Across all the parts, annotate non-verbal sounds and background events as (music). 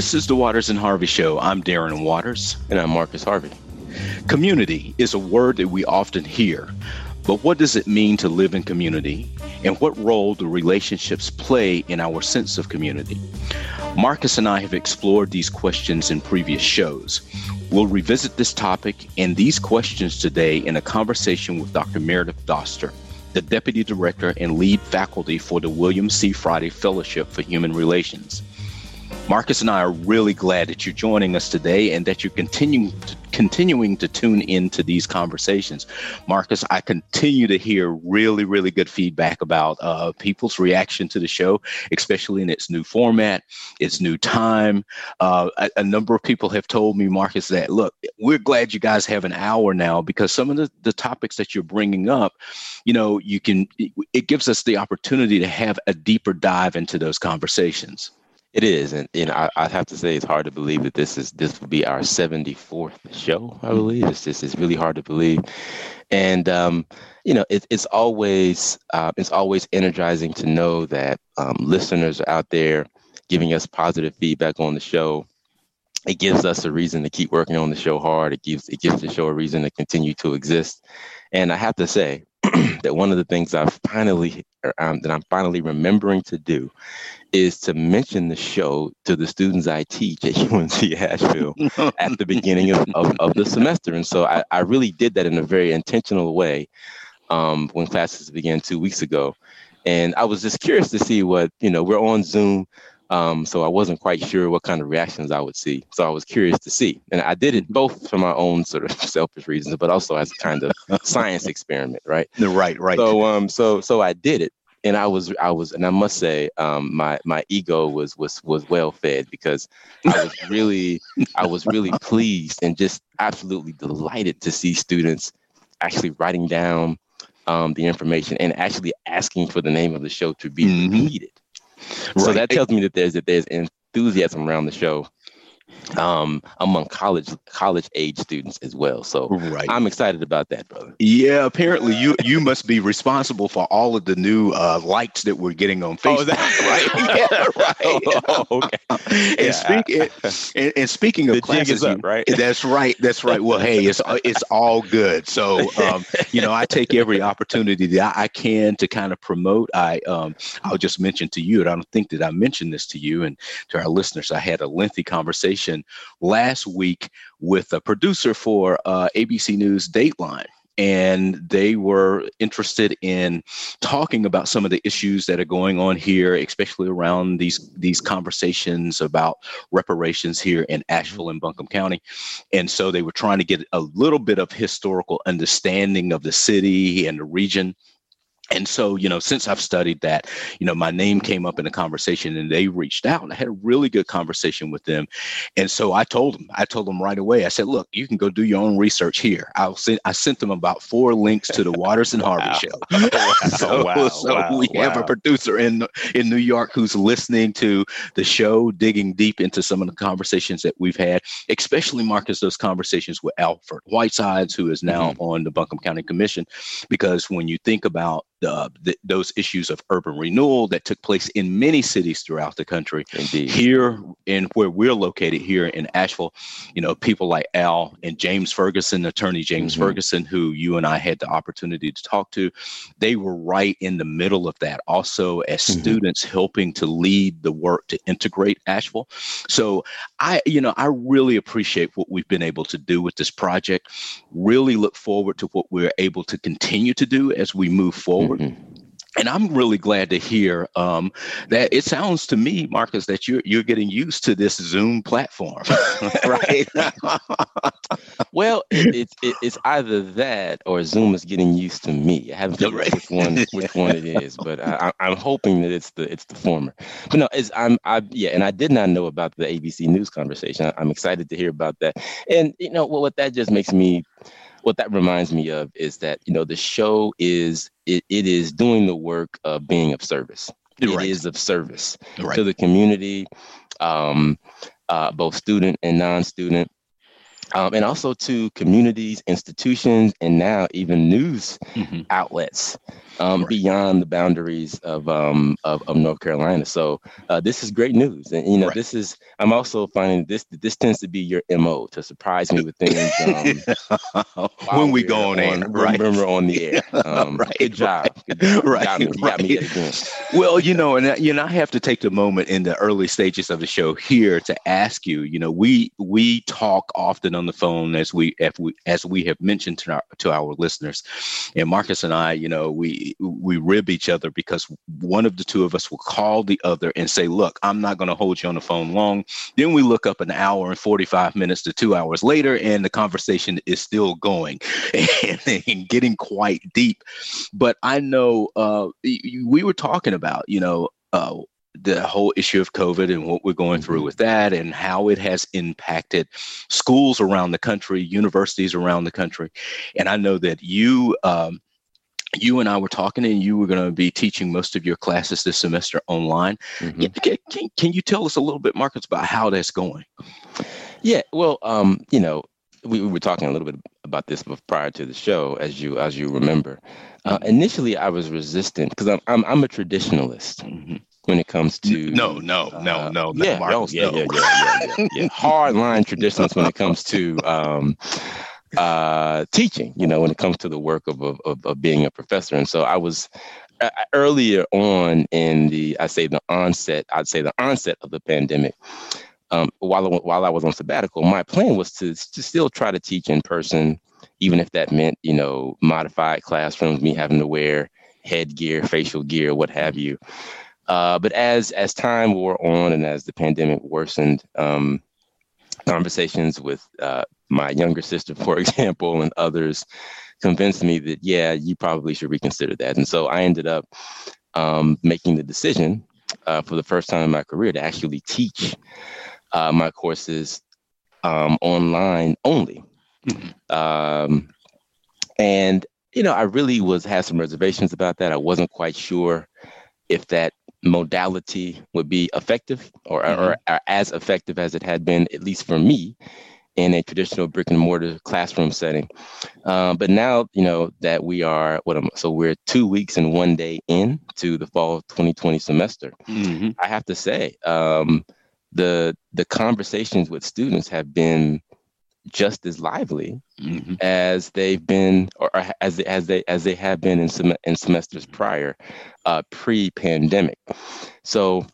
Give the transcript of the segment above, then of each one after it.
This is the Waters and Harvey Show. I'm Darin Waters. And I'm Marcus Harvey. Community is a word that we often hear, but what does it mean to live in community? And what role do relationships play in our sense of community? Marcus and I have explored these questions in previous shows. We'll revisit this topic and these questions today in a conversation with Dr. Meredith Doster, the Deputy Director and Lead Faculty for the William C. Friday Fellowship for Human Relations. Marcus and I are really glad that you're joining us today and that you're continuing to, continuing to tune into these conversations. Marcus, I continue to hear really, really good feedback about uh, people's reaction to the show, especially in its new format, its new time. Uh, a, a, number of people have told me, Marcus, that look, we're glad you guys have an hour now because some of the, the topics that you're bringing up, you know, you can, it, it gives us the opportunity to have a deeper dive into those conversations. It is, and you know, I, I have to say it's hard to believe that this is this will be our seventy fourth show. I believe it's just it's really hard to believe, and um, you know, it, it's always uh, it's always energizing to know that um, listeners are out there giving us positive feedback on the show. It gives us a reason to keep working on the show hard. It gives it gives the show a reason to continue to exist, and I have to say, (clears throat) that one of the things I finally um, that I'm finally remembering to do is to mention the show to the students I teach at (laughs) UNC Asheville (laughs) at the beginning of, of, of, the semester. And so I, I really did that in a very intentional way um, when classes began two weeks ago. And I was just curious to see what, you know, we're on Zoom. Um, so I wasn't quite sure what kind of reactions I would see. So I was curious to see. And I did it both for my own sort of (laughs) selfish reasons, but also as a kind of (laughs) science experiment, right? Right, right. So um so so I did it. And I was I was and I must say, um my my ego was was was well fed because I was (laughs) really I was really pleased and just absolutely delighted to see students actually writing down um, the information and actually asking for the name of the show to be mm-hmm. repeated. Right. So that tells me that there's that there's enthusiasm around the show um, among college college age students as well. So right. I'm excited about that, brother. Yeah, apparently you you must be responsible for all of the new uh, likes that we're getting on Facebook. Oh, that's right. (laughs) yeah, right. (laughs) oh, okay. And, yeah. speak, and, and, speaking of the classes, up, right? (laughs) That's right. That's right. Well, hey, it's it's all good. So um, you know, I take every opportunity that I can to kind of promote. I um, I'll just mention to you, and I don't think that I mentioned this to you and to our listeners. I had a lengthy conversation last week with a producer for uh, ABC News Dateline. And they were interested in talking about some of the issues that are going on here, especially around these these conversations about reparations here in Asheville and Buncombe County. And so they were trying to get a little bit of historical understanding of the city and the region and so, you know, since I've studied that, you know, my name came up in a conversation and they reached out and I had a really good conversation with them. And so I told them, I told them right away, I said, look, you can go do your own research here. I'll send, I sent them about four links to the Waters and (laughs) Harvey show. (laughs) (laughs) so, wow, so wow, we have a producer in, in New York who's listening to the show, digging deep into some of the conversations that we've had, especially Marcus, those conversations with Alfred Whitesides, who is now mm-hmm. on the Buncombe County Commission. Because when you think about uh, the, those issues of urban renewal that took place in many cities throughout the country. Indeed. Here in where we're located here in Asheville, you know, people like Al and James Ferguson, attorney James mm-hmm. Ferguson, who you and I had the opportunity to talk to, they were right in the middle of that. Also, as mm-hmm. students helping to lead the work to integrate Asheville. So I, you know, I really appreciate what we've been able to do with this project. Really look forward to what we're able to continue to do as we move forward forward. Mm-hmm. And I'm really glad to hear um, that it sounds to me, Marcus, that you're you're getting used to this Zoom platform, (laughs) right? (laughs) well, it's it, it's either that or Zoom is getting used to me. I haven't figured right. which one which one it is, but I, am hoping that it's the it's the former. But no, it's I'm I yeah, and I did not know about the ABC News conversation. I'm excited to hear about that, and you know what, what that just makes me what that reminds me of is that you know the show is it, it is doing the work of being of service It right. is of service right. to the community um, uh, both student and non-student um, and also to communities, institutions, and now even news mm-hmm. outlets um, right. beyond the boundaries of, um, of, of North Carolina. So uh, this is great news, and you know right. this is. I'm also finding this this tends to be your mo to surprise me with things (laughs) um, when we go on, air. Right, remember on the air. (laughs) Um, right, good job, good job. right, got me, me Well, you know, and you know, I have to take the moment in the early stages of the show here to ask you. You know, we we talk often on the phone as we as we as we have mentioned to our to our listeners, and Marcus and I, you know, we we rib each other because one of the two of us will call the other and say, "Look, I'm not going to hold you on the phone long." Then we look up an hour and 45 minutes to two hours later, and the conversation is still going (laughs) and, and getting quite deep. But I know uh, we were talking about, you know. Uh, the whole issue of COVID and what we're going through mm-hmm. with that and how it has impacted schools around the country, universities around the country. And I know that you um, you and I were talking, and you were going to be teaching most of your classes this semester online. Mm-hmm. Can, can, can, you tell us a little bit, Marcus, about how that's going? Yeah, well, um, you know, we, we, were talking a little bit about this prior to the show, as you as you remember. Uh, mm-hmm. initially, I was resistant because I'm, I'm, I'm a traditionalist. Mm-hmm when it comes to no no no uh, no yeah, Marcus, yeah, no. yeah, yeah, yeah, yeah, yeah, (laughs) hard line traditionalists when it comes to um, uh, teaching, you know, when it comes to the work of, of, of being a professor. And so I was uh, earlier on in the, I say the onset, I'd say the onset of the pandemic. Um, while while I was on sabbatical, my plan was to to still try to teach in person, even if that meant you know modified classrooms, me having to wear headgear, facial gear, what have you. Uh, but as as time wore on and as the pandemic worsened, um, conversations with uh, my younger sister, (laughs) for example, and others convinced me that, yeah, you probably should reconsider that. And so I ended up um, making the decision uh, for the first time in my career to actually teach uh, my courses um, online only. Mm-hmm. Um, and, you know, I really was had some reservations about that. I wasn't quite sure if that modality would be effective or, mm-hmm. or, or, as effective as it had been, at least for me, in a traditional brick and mortar classroom setting. Um, but now, you know, that we are, what am, so we're two weeks and one day in to the fall of 2020 semester. Mm-hmm. I have to say, um, the the conversations with students have been just as lively mm-hmm. as they've been or as they, as they as they have been in sem- in semesters prior uh, pre-pandemic. So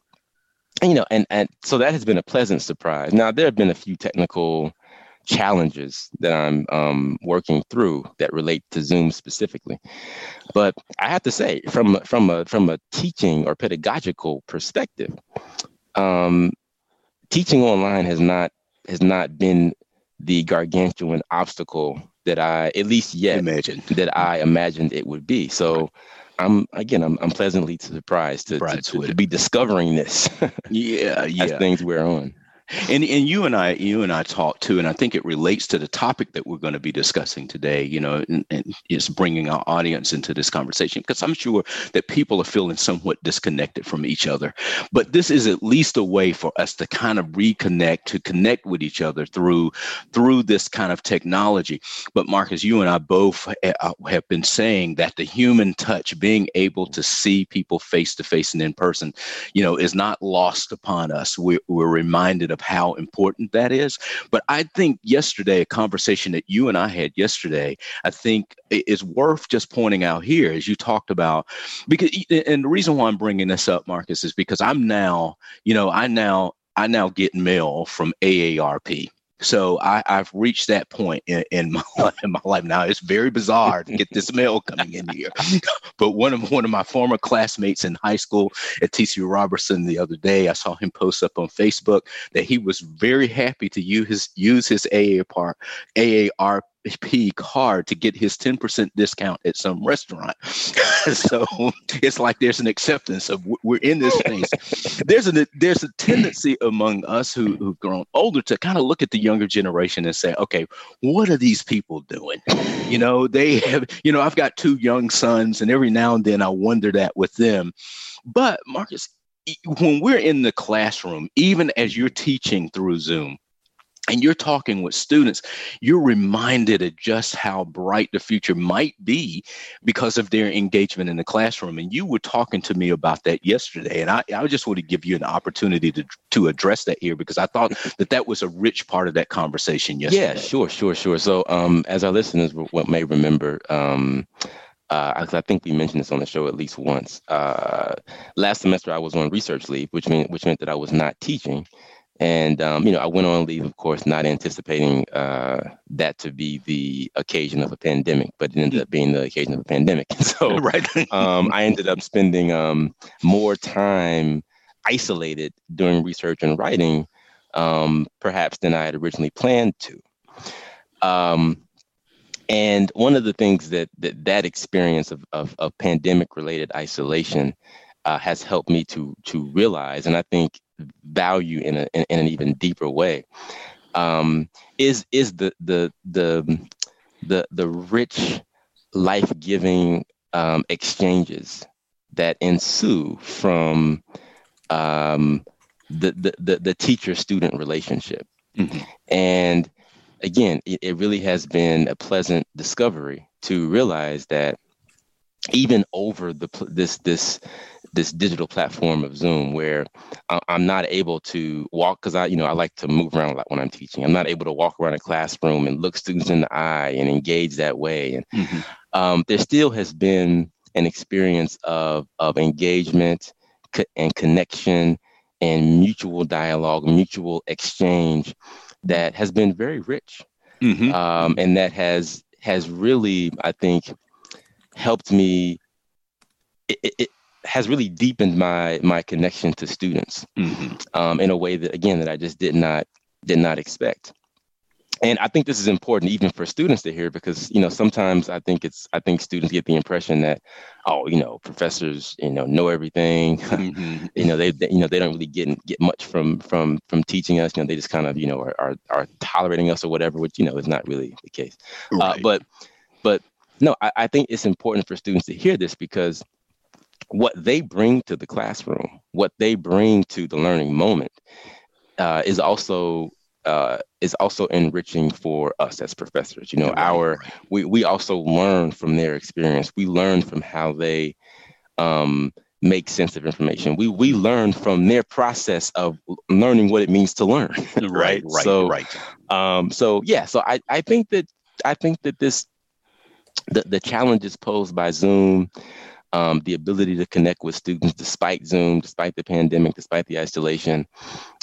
you know and and so that has been a pleasant surprise. Now there have been a few technical challenges that i'm um, working through that relate to zoom specifically. But i have to say from from a from a teaching or pedagogical perspective um, teaching online has not has not been the gargantuan obstacle that I, at least yet, imagined that I imagined it would be. So, I'm again, I'm, I'm pleasantly surprised to, to, to, to, be discovering this. yeah, (laughs) yeah. As things wear on and and you and I you and I talked too, and I think it relates to the topic that we're going to be discussing today. You know, and, and is bringing our audience into this conversation because I'm sure that people are feeling somewhat disconnected from each other. But this is at least a way for us to kind of reconnect, to connect with each other through through this kind of technology. But Marcus, you and I both uh, have been saying that the human touch, being able to see people face to face and in person, you know, is not lost upon us. We're, we're reminded of how important that is. But I think yesterday, a conversation that you and I had yesterday, I think is worth just pointing out here, as you talked about, because, and the reason why I'm bringing this up, Marcus, is because I'm now, you know, I now, I now get mail from AARP. So I, have reached that point in, in, (laughs) my life, in my life now. It's very bizarre to get this mail coming in here. (laughs) but one of one of my former classmates in high school at TCU Roberson the other day, I saw him post up on Facebook that he was very happy to use his use his AAR AAR (laughs) P card to get his 10% discount at some restaurant. (laughs) so it's like there's an acceptance of we're in this space. (laughs) There's a there's a tendency among us who, who've grown older to kind of look at the younger generation and say, okay, what are these people doing? You know, they have, you know, I've got two young sons, and every now and then I wonder that with them. But Marcus, when we're in the classroom, even as you're teaching through Zoom, and you're talking with students, you're reminded of just how bright the future might be because of their engagement in the classroom. And you were talking to me about that yesterday, and I, I just want to give you an opportunity to to address that here because I thought (laughs) that that was a rich part of that conversation yesterday. Yeah, sure, sure, sure. So, um, as our listeners may remember, um, uh, I think we mentioned this on the show at least once. Uh, last semester, I was on research leave, which meant which meant that I was not teaching, and um, you know, I went on leave, of course, not anticipating uh, that to be the occasion of a pandemic, but it ended up being the occasion of a pandemic. (laughs) so, (laughs) right, um, I ended up spending um, more time isolated doing research and writing, um, perhaps than I had originally planned to. Um, and one of the things that that, that experience of, of, of pandemic related isolation uh, has helped me to to realize, and I think value in, a, in, in an even deeper way, um, is is the the the the the rich, life giving um, exchanges that ensue from um, the, the the the teacher student relationship, mm-hmm. and again, it, it really has been a pleasant discovery to realize that even over the this this this digital platform of Zoom, where I'm not able to walk because I, you know, I like to move around a lot when I'm teaching. I'm not able to walk around a classroom and look students in the eye and engage that way. And mm-hmm. um, there still has been an experience of of engagement and connection and mutual dialogue, mutual exchange that has been very rich, mm-hmm. um, and that has has really, I think, helped me. It, it has really deepened my my connection to students mm-hmm. um, in a way that, again, that I just did not did not expect and I think this is important even for students to hear because you know sometimes I think it's I think students get the impression that oh you know professors you know know everything (laughs) mm-hmm. you know they, they, you know they don't really get get much from from from teaching us you know they just kind of you know are are, are tolerating us or whatever which you know is not really the case uh, right. uh, but but no I, I think it's important for students to hear this because what they bring to the classroom what they bring to the learning moment uh, is also uh, is also enriching for us as professors. You know, our we we also learn from their experience. We learn from how they um, make sense of information. We we learn from their process of learning what it means to learn. (laughs) right, right. Right. So, right. Um, so yeah. So I I think that I think that this the the challenges posed by Zoom. Um, the ability to connect with students despite Zoom, despite the pandemic, despite the isolation,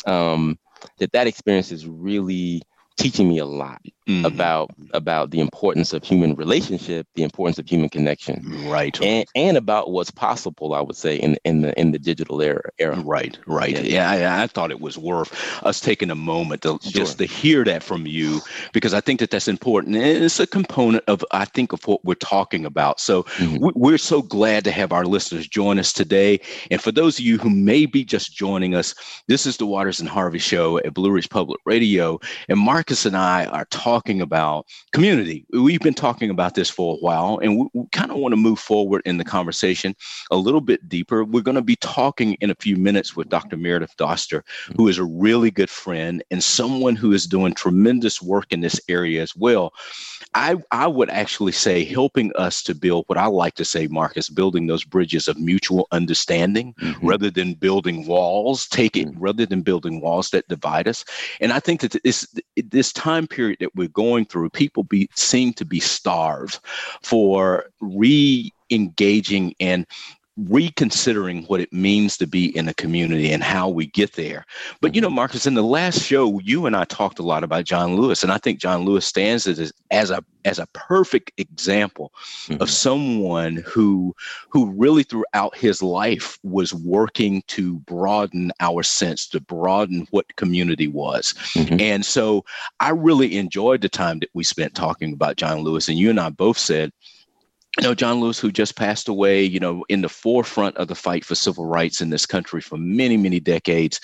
um, that that experience is really teaching me a lot mm-hmm. about about the importance of human relationship, the importance of human connection, right, and and about what's possible. I would say in in the in the digital era. era. Right, right. Yeah, yeah I, I, thought it was worth us taking a moment to sure. just to hear that from you because I think that that's important. And it's a component of I think of what we're talking about. So mm-hmm. we're so glad to have our listeners join us today. And for those of you who may be just joining us, this is the Waters and Harvey Show at Blue Ridge Public Radio, and Marcus and I are talking talking about community. We've been talking about this for a while, and we, we kind of want to move forward in the conversation a little bit deeper. We're going to be talking in a few minutes with Dr. Meredith Doster, who is a really good friend and someone who is doing tremendous work in this area as well. I, I would actually say helping us to build what I like to say, Marcus, building those bridges of mutual understanding mm-hmm. rather than building walls, taking mm-hmm. rather than building walls that divide us. And I think that this this time period that we're going through, people be seem to be starved for re-engaging and reconsidering what it means to be in a community and how we get there. But you know, Marcus, in the last show, you and I talked a lot about John Lewis, and I think John Lewis stands as, as a as a perfect example mm-hmm. of someone who who really throughout his life was working to broaden our sense, to broaden what community was. Mm-hmm. And so I really enjoyed the time that we spent talking about John Lewis, and you and I both said you know, John Lewis, who just passed away, you know, in the forefront of the fight for civil rights in this country for many, many decades.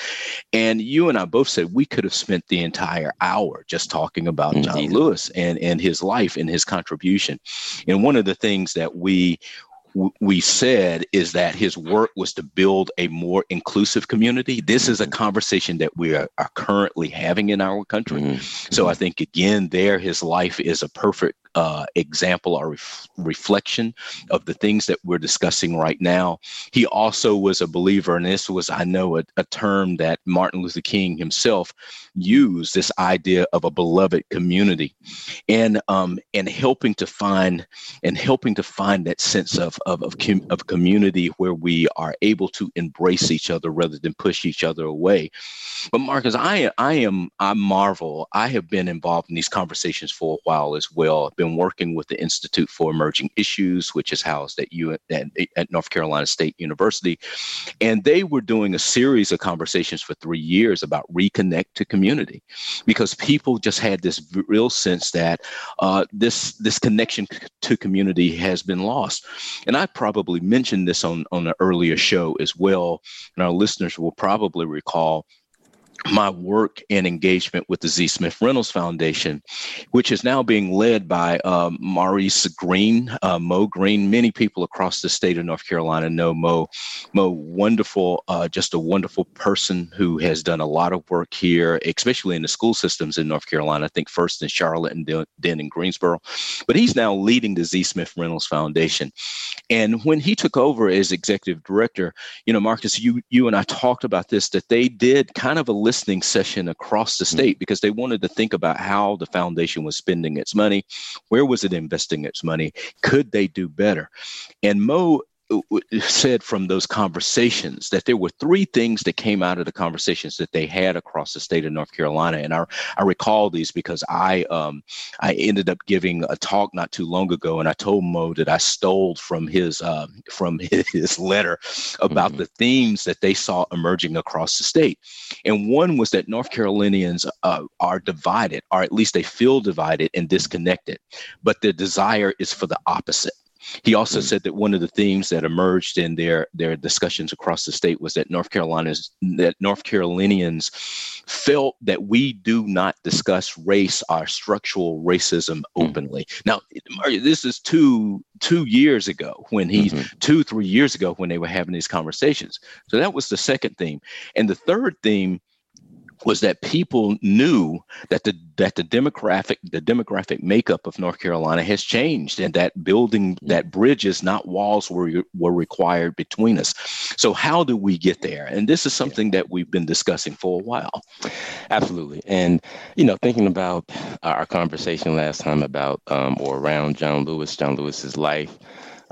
And you and I both said we could have spent the entire hour just talking about John Lewis and, and his life and his contribution. And one of the things that we we said is that his work was to build a more inclusive community. This is a mm-hmm. conversation that we are, are currently having in our country. Mm-hmm. So I think, again, there his life is a perfect uh, example or ref- reflection of the things that we're discussing right now. He also was a believer, and this was, I know, a, a term that Martin Luther King himself used this idea of a beloved community, and um, and helping to find and helping to find that sense of of of, com- of community where we are able to embrace each other rather than push each other away. But Marcus, I I am I marvel. I have been involved in these conversations for a while as well been working with the Institute for Emerging Issues, which is housed at, U- at, at North Carolina State University. And they were doing a series of conversations for three years about reconnect to community because people just had this real sense that uh, this, this connection to community has been lost. And I probably mentioned this on, on an earlier show as well. And our listeners will probably recall my work and engagement with the Z. Smith Reynolds Foundation, which is now being led by um, Maurice Green, uh, Mo Green. Many people across the state of North Carolina know Mo. Mo, wonderful, uh, just a wonderful person who has done a lot of work here, especially in the school systems in North Carolina. I think first in Charlotte and then in Greensboro. But he's now leading the Z. Smith Reynolds Foundation. And when he took over as executive director, you know, Marcus, you you and I talked about this that they did kind of a listening session across the state mm-hmm. because they wanted to think about how the foundation was spending its money, where was it investing its money, could they do better? And Mo said from those conversations that there were three things that came out of the conversations that they had across the state of North Carolina, and I, I recall these because I um, I ended up giving a talk not too long ago, and I told Mo that I stole from his uh, from (laughs) his letter about mm-hmm. the themes that they saw emerging across the state, and one was that North Carolinians uh, are divided, or at least they feel divided and disconnected, but their desire is for the opposite. He also mm-hmm. said that one of the themes that emerged in their their discussions across the state was that North Carolina's that North Carolinians felt that we do not discuss race or structural racism mm-hmm. openly. Mm-hmm. Now, this is two two years ago when he mm-hmm. two three years ago when they were having these conversations. So that was the second theme, and the third theme was that people knew that the that the demographic the demographic makeup of North Carolina has changed and that building that bridges not walls were were required between us. So how do we get there? And this is something that we've been discussing for a while. Absolutely. And you know, thinking about our conversation last time about um, or around John Lewis, John Lewis's life,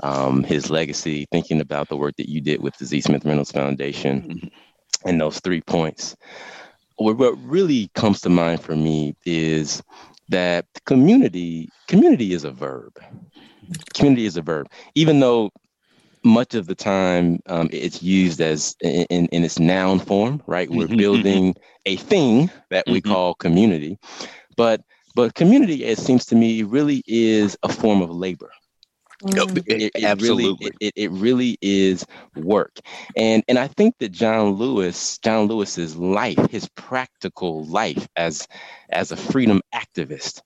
um, his legacy, thinking about the work that you did with the Z. Smith Reynolds Foundation, mm-hmm. and those three points what really comes to mind for me is that community community is a verb. Community is a verb. Even though much of the time um, it's used as in, in its noun form right? We're mm-hmm, building mm-hmm. a thing that we mm-hmm. call community. But but community it seems to me really is a form of labor Mm. It, it, Absolutely, really, it, it really is work, and and I think that John Lewis, John Lewis's life, his practical life as as a freedom activist,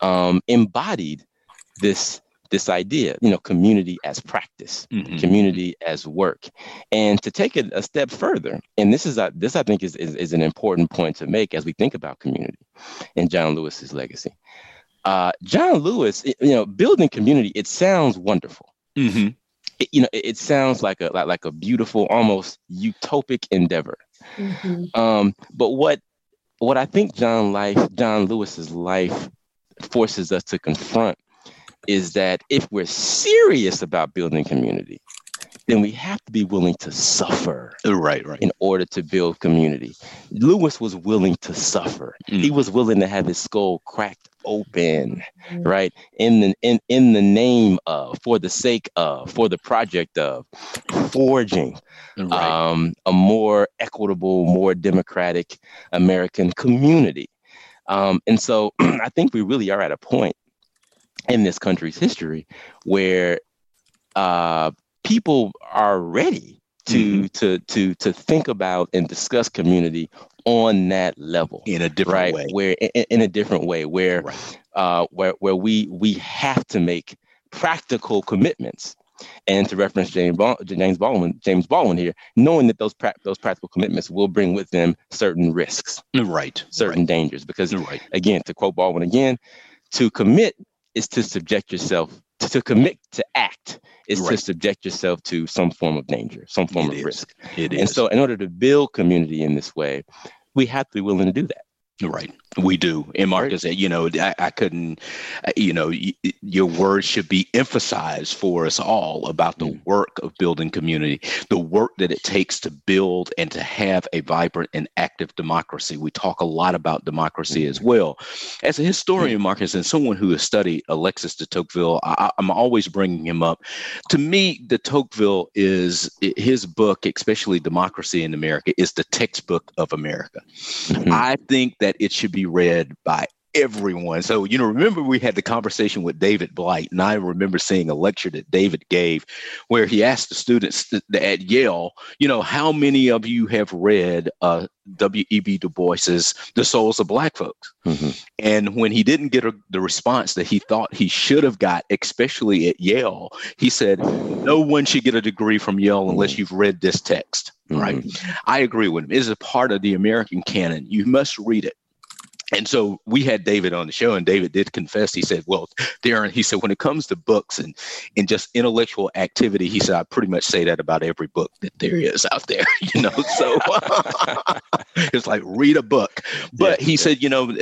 um, embodied this this idea, you know, community as practice, mm-hmm. community as work, and to take it a step further. And this is a, this I think is, is is an important point to make as we think about community and John Lewis's legacy. Uh, John Lewis, you know, building community, it sounds wonderful. Mm-hmm. It, you know, it, it, sounds like a like, like a beautiful, almost utopic endeavor. Mm-hmm. Um, but what what I think John life, John Lewis's life forces us to confront is that if we're serious about building community, then we have to be willing to suffer. Right, right. In order to build community. Lewis was willing to suffer. Mm. He was willing to have his skull cracked open, mm. right? In the in, in the name of, for the sake of, for the project of forging right. um, a more equitable, more democratic American community. Um, and so (clears throat) I think we really are at a point in this country's history where uh, people are ready to mm-hmm. to to to think about and discuss community on that level in a different right? way where in, in, a different way where right. uh where where we we have to make practical commitments and to reference James, James Baldwin, James Baldwin here, knowing that those pra- those practical commitments will bring with them certain risks, right, certain right. dangers. Because right. again, to quote Baldwin again, to commit is to subject yourself to, to commit to act is right. to subject yourself to some form of danger, some form it of is. risk. It and is. so, in order to build community in this way, we have to be willing to do that. Right. We do. And Marcus, right. you know, I, I couldn't, you know, y- your words should be emphasized for us all about the mm. work of building community, the work that it takes to build and to have a vibrant and active democracy. We talk a lot about democracy mm. as well. As a historian, mm. Marcus, and someone who has studied Alexis de Tocqueville, I, I'm always bringing him up. To me, de Tocqueville is his book, especially Democracy in America, is the textbook of America. Mm-hmm. I think that it should be read by everyone. So, you know, remember we had the conversation with David Blight, and I remember seeing a lecture that David gave where he asked the students at Yale, you know, how many of you have read uh, W.E.B. Du Bois's The Souls of Black Folks? Mm-hmm. And when he didn't get a, the response that he thought he should have got, especially at Yale, he said, no one should get a degree from Yale unless mm-hmm. you've read this text. Mm-hmm. Right. I agree with him. It is a part of the American canon. You must read it. And so we had David on the show, and David did confess. He said, "Well, Darin," he said, "when it comes to books and and just intellectual activity, he said I pretty much say that about every book that there is out there. (laughs) You know, so (laughs) it's like read a book." But yeah, he yeah. said, you know,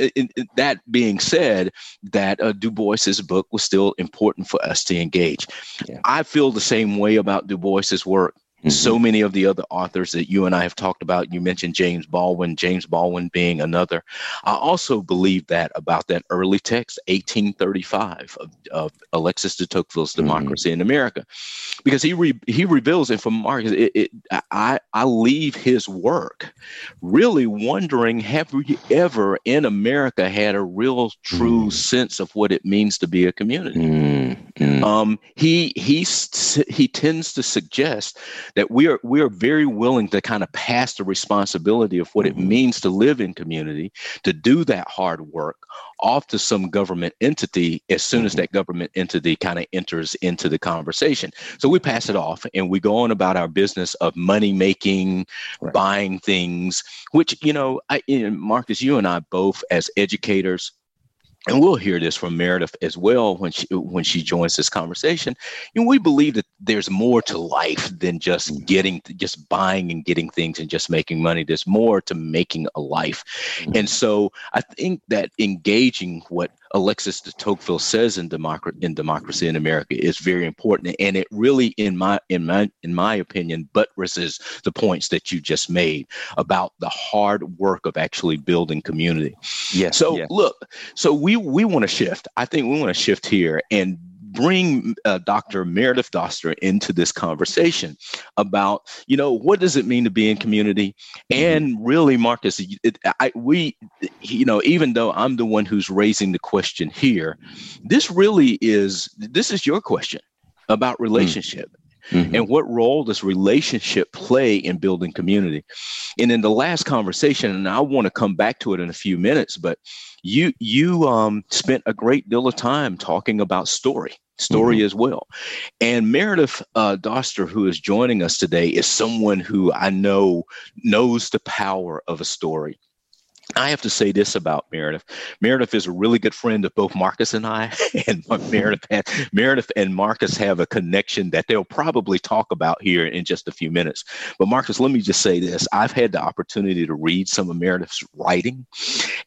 that being said, that uh, Du Bois's book was still important for us to engage. Yeah. I feel the same way about Du Bois's work. Mm-hmm. So many of the other authors that you and I have talked about, you mentioned James Baldwin, James Baldwin being another. I also believe that about that early text, 1835, of, of Alexis de Tocqueville's mm-hmm. Democracy mm-hmm. in America, because he re, he reveals it from Marcus. It, it, I, I leave his work really wondering have we ever in America had a real, true mm-hmm. sense of what it means to be a community? Mm-hmm. Um, he, he, he tends to suggest that we are we are very willing to kind of pass the responsibility of what it mm-hmm. means to live in community, to do that hard work off to some government entity as soon as mm-hmm. that government entity kind of enters into the conversation. So we pass it off and we go on about our business of money making, right. buying things, which, you know, I, you know, Marcus, you and I both as educators, and we'll hear this from Meredith as well when she when she joins this conversation. You know, we believe that there's more to life than just mm. getting, just buying and getting things and just making money. There's more to making a life, mm-hmm. and so I think that engaging what Alexis de Tocqueville says in, Democracy in Democracy in America is very important, and it really, in my in my in my opinion, buttresses the points that you just made about the hard work of actually building community. Yes. So look, so we we want to shift. I think we want to shift here and bring uh, Dr. Meredith Doster into this conversation about, you know, what does it mean to be in community? Mm-hmm. And really, Marcus, it, I, we, you know, even though I'm the one who's raising the question here, this really is, this is your question about mm. relationship. Mm-hmm. And what role does relationship play in building community? And in the last conversation, and I want to come back to it in a few minutes, but you you um, spent a great deal of time talking about story story mm-hmm. as well. And Meredith uh, Doster, who is joining us today, is someone who I know knows the power of a story. I have to say this about Meredith. Meredith is a really good friend of both Marcus and I, (laughs) and Meredith, Meredith and Marcus have a connection that they'll probably talk about here in just a few minutes. But Marcus, let me just say this: I've had the opportunity to read some of Meredith's writing,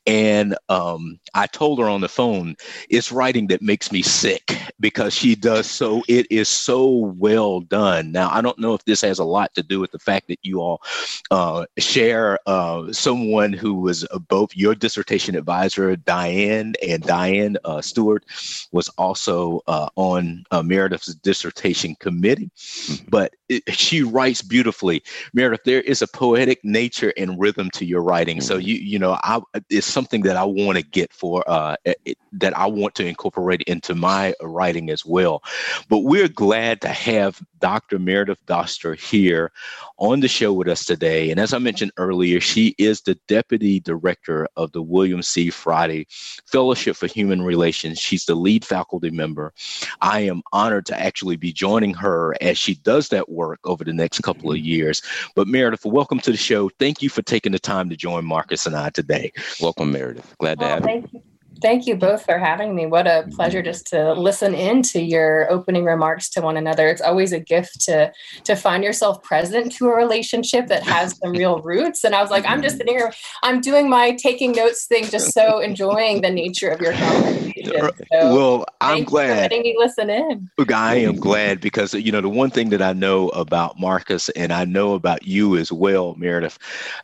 and um, I told her on the phone, it's writing that makes me sick because she does so. It is so well done. Now, I don't know if this has a lot to do with the fact that you all uh, share uh, someone who was both your dissertation advisor, Dianne, and Dianne uh, Stewart was also uh, on uh, Meredith's dissertation committee. Mm-hmm. But it, she writes beautifully. Meredith, there is a poetic nature and rhythm to your writing. Mm-hmm. So you you know, I, it's something that I want to get for uh, it, that I want to incorporate into my writing as well. But we're glad to have Dr. Meredith Doster here on the show with us today. And as I mentioned earlier, she is the deputy director director of the William C. Friday Fellowship for Human Relations. She's the lead faculty member. I am honored to actually be joining her as she does that work over the next couple of mm-hmm. years. But Meredith, welcome to the show. Thank you for taking the time to join Marcus and I today. Welcome, Meredith. Glad to oh, have you. Thank you both for having me. What a pleasure just to listen in to your opening remarks to one another. It's always a gift to to find yourself present to a relationship that has some real roots. And I was like, I'm just sitting here, I'm doing my taking notes thing, just so enjoying the nature of your conversation. So well, I'm glad for letting me listen in. I am glad because you know the one thing that I know about Marcus and I know about you as well, Meredith,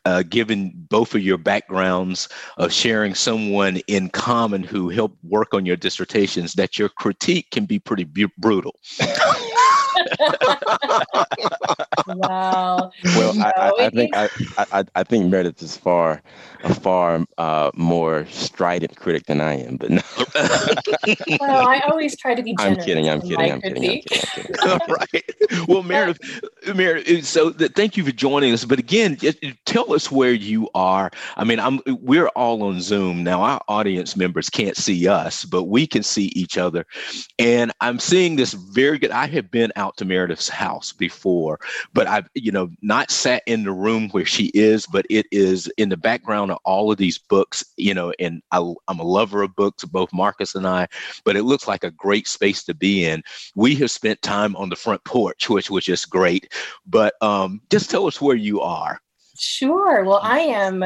uh, given both of your backgrounds of sharing someone in common common who helped work on your dissertations that your critique can be pretty bu- brutal. (laughs) wow. Well, I, I, I, think I, I, I think Meredith is far a far uh, more strident critic than I am, but no. (laughs) well, I always try to be I'm kidding. I'm kidding. I'm kidding, I'm kidding. I'm kidding. right. Well, Meredith, Meredith. So the, thank you for joining us. But again, tell us where you are. I mean, I'm. We're all on Zoom now. Our audience members can't see us, but we can see each other. And I'm seeing this very good. I have been out to Meredith's house before, but I've you know not sat in the room where she is, but it is in the background of all of these books. You know, and I, I'm a lover of books, both Marcus and I. But it looks like a great space to be in. We have spent time on the front porch, which was just great. But um, just tell us where you are. Sure. Well, I am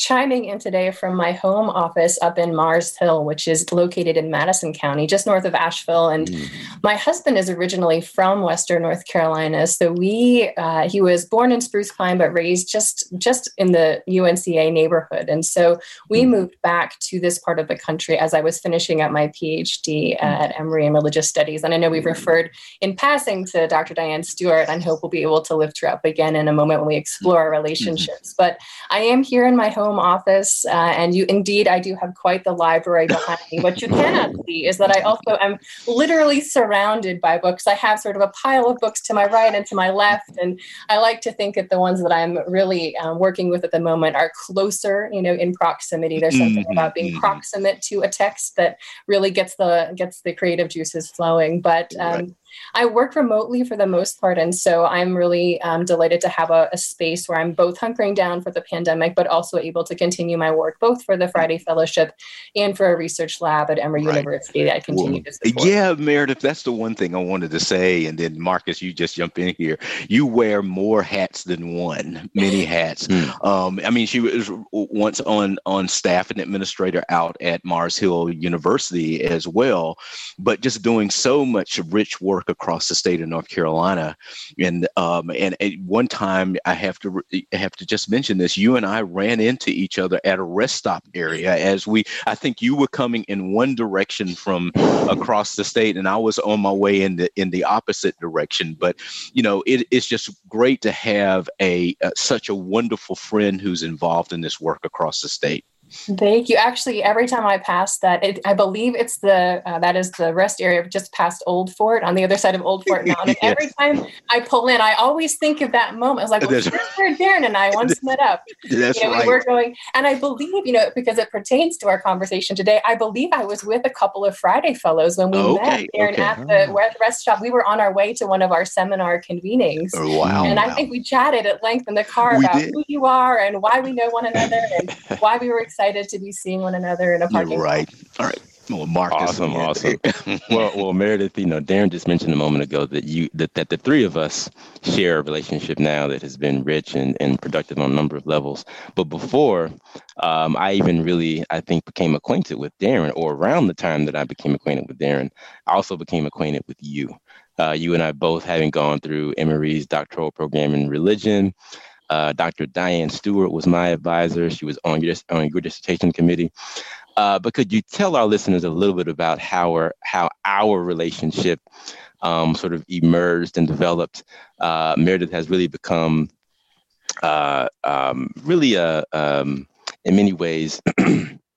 chiming in today from my home office up in Mars Hill, which is located in Madison County, just north of Asheville. And mm. my husband is originally from Western North Carolina, so we uh, he was born in Spruce Pine but raised just just in the UNCA neighborhood. And so we mm. moved back to this part of the country as I was finishing up my PhD mm. at Emory in Religious Studies. And I know we've referred in passing to Dr. Dianne Stewart, and hope we'll be able to lift her up again in a moment when we explore our mm-hmm. relationships. But I am here in my home home office, uh, and you indeed, I do have quite the library behind me. What you cannot see is that I also am literally surrounded by books. I have sort of a pile of books to my right and to my left, and I like to think that the ones that I'm really um, working with at the moment are closer, you know, in proximity. There's something mm-hmm. about being mm-hmm. proximate to a text that really gets the gets the creative juices flowing. But um, right. I work remotely for the most part. And so I'm really um, delighted to have a, a, space where I'm both hunkering down for the pandemic, but also able to continue my work, both for the Friday Fellowship and for a research lab at Emory right. University that I continue well, to support. Yeah, Meredith, that's the one thing I wanted to say. And then, Marcus, you just jump in here. You wear more hats than one, many (laughs) hats. Hmm. um, I mean, she was once on, on staff and administrator out at Mars Hill University as well, but just doing so much rich work across the state of North Carolina. And um, and at one time, I have to I have to just mention this. You and I ran into each other at a rest stop area as we. I think you were coming in one direction from across the state, and I was on my way in the in the opposite direction. But you know, it, it's just great to have a, a such a wonderful friend who's involved in this work across the state. Thank you. Actually, every time I pass that, it, I believe it's the uh, that is the rest area just past Old Fort on the other side of Old Fort (laughs) Mountain. yes. Every time I pull in, I always think of that moment. I was like, well, here's where Darin and I (laughs) once met up. That's you know, right. We're going, and I believe you know because it pertains to our conversation today. I believe I was with a couple of Friday Fellows when we okay. met Darin okay. at the oh. rest stop. We were on our way to one of our seminar convenings. Oh, wow! And wow. I think we chatted at length in the car we about did. who you are and why we know one another and (laughs) why we were excited to be seeing one another in a parking You're right. All right. Well, Marcus. Awesome, (laughs) awesome. well, well, Meredith, you know, Darin just mentioned a moment ago that you that, that the three of us share a relationship now that has been rich and, and productive on a number of levels. But before, um, I even really, I think, became acquainted with Darin, or around the time that I became acquainted with Darin, I also became acquainted with you. Uh, you and I both having gone through Emory's doctoral program in religion. Uh, Dr. Dianne Stewart was my advisor. She was on your, on your dissertation committee. Uh, but could you tell our listeners a little bit about how our, how our relationship um, sort of emerged and developed? Uh, Meredith has really become uh, um, really a, um, in many ways, (clears throat)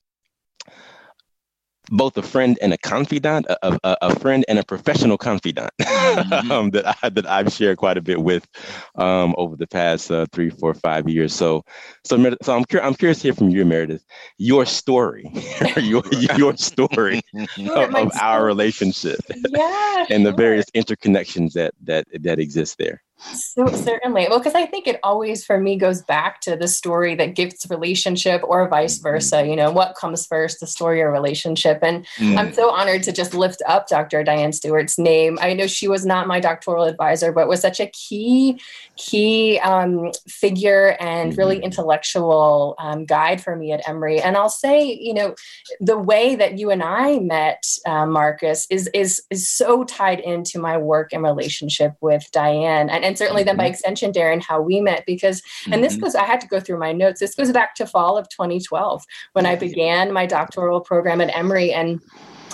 both a friend and a confidant, a, a, a friend and a professional confidant mm-hmm. (laughs) um, that I that I've shared quite a bit with um, over the past uh, three, four, five years. So, so, so I'm curious. I'm curious to hear from you, Meredith, your story, (laughs) your your story (laughs) of, of our relationship, yeah, and sure. the various interconnections that that that exist there. So certainly. Well, because I think it always for me goes back to the story that gifts relationship or vice versa. You know, what comes first, the story or relationship? And mm. I'm so honored to just lift up Dr. Dianne Stewart's name. I know she was not my doctoral advisor, but was such a key, key um, figure and really mm-hmm. intellectual um, guide for me at Emory. And I'll say, you know, the way that you and I met, uh, Marcus, is is is so tied into my work and relationship with Dianne. And, and and certainly then by mm-hmm. extension Darin how we met because and this mm-hmm. goes i had to go through my notes this goes back to fall of 2012 when i began my doctoral program at emory and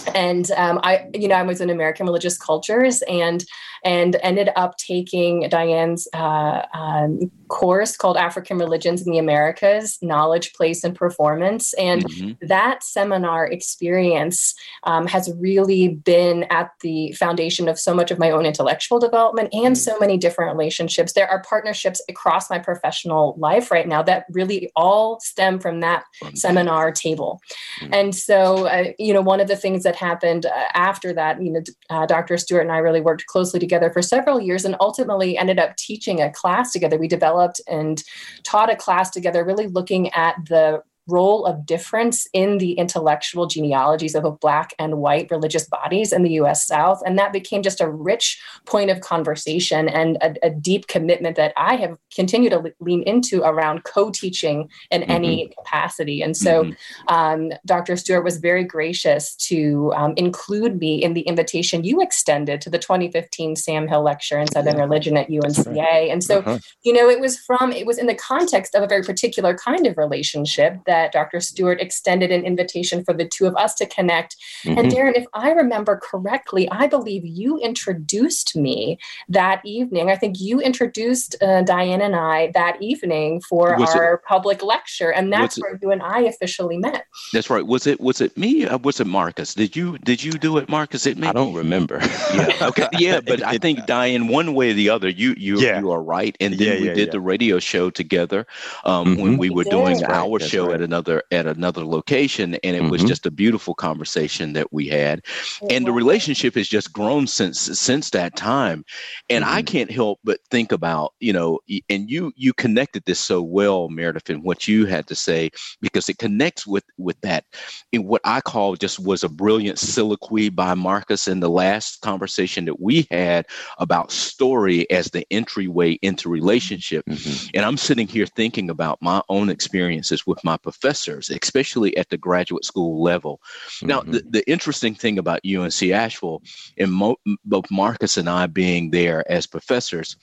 and um, I, you know, I was in American religious cultures, and and ended up taking Dianne's uh, um, course called African Religions in the Americas Knowledge, Place, and Performance. And mm-hmm. that seminar experience um, has really been at the foundation of so much of my own intellectual development and mm-hmm. so many different relationships. There are partnerships across my professional life right now that really all stem from that seminar table. Mm-hmm. And so, uh, you know, one of the things that happened uh, after that, you know, uh, Dr. Stewart and I really worked closely together for several years and ultimately ended up teaching a class together. We developed and taught a class together, really looking at the role of difference in the intellectual genealogies of both Black and white religious bodies in the US South. And that became just a rich point of conversation and a, a deep commitment that I have continued to lean into around co teaching in mm-hmm. any capacity. And so mm-hmm. um, Dr. Stewart was very gracious to um, include me in the invitation you extended to the 2015 Sam Hill Lecture in Southern yeah. Religion at UNCA. Right. And so, uh-huh. you know, it was from, it was in the context of a very particular kind of relationship that that Dr. Stewart extended an invitation for the two of us to connect. Mm-hmm. And Darin, if I remember correctly, I believe you introduced me that evening. I think you introduced uh, Dianne and I that evening for was our it, public lecture, and that's where it, you and I officially met. That's right. Was it was it me? Or was it Marcus? Did you did you do it, Marcus? It me? I don't remember. (laughs) yeah. Okay. Yeah, but I think Dianne, one way or the other, you you yeah. you are right. And then yeah, we yeah, did the radio show together um, mm-hmm. when we were doing our right. show right. at another at another location and it mm-hmm. was just a beautiful conversation that we had and the relationship has just grown since since that time and mm-hmm. i can't help but think about you know and you you connected this so well meredith and what you had to say because it connects with with that in what i call just was a brilliant soliloquy by marcus in the last conversation that we had about story as the entryway into relationship mm-hmm. and i'm sitting here thinking about my own experiences with my professor especially at the graduate school level. Now, mm-hmm. the, the interesting thing about UNC Asheville, and mo- both Marcus and I being there as professors,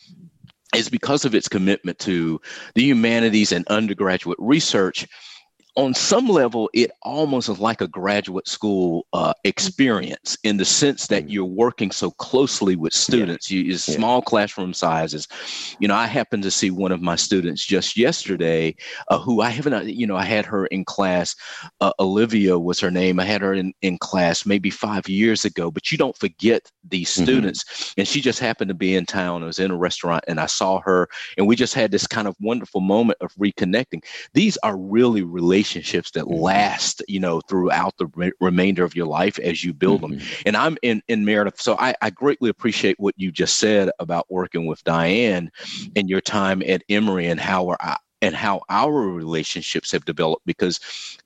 is because of its commitment to the humanities and undergraduate research on some level, it almost is like a graduate school uh, experience in the sense that mm. you're working so closely with students. Yeah. You, small yeah. classroom sizes. You know, I happened to see one of my students just yesterday, uh, who I haven't. Uh, you know, I had her in class. Uh, Olivia was her name. I had her in in class maybe five years ago. But you don't forget these mm-hmm. students. Mm-hmm. And she just happened to be in town. I was in a restaurant, and I saw her, and we just had this kind of wonderful moment of reconnecting. These are really relationships relationships that mm-hmm. last, you know, throughout the re- remainder of your life as you build mm-hmm. them. And I'm in, in Meredith. So I, I greatly appreciate what you just said about working with Dianne and your time at Emory and how I, and how our relationships have developed because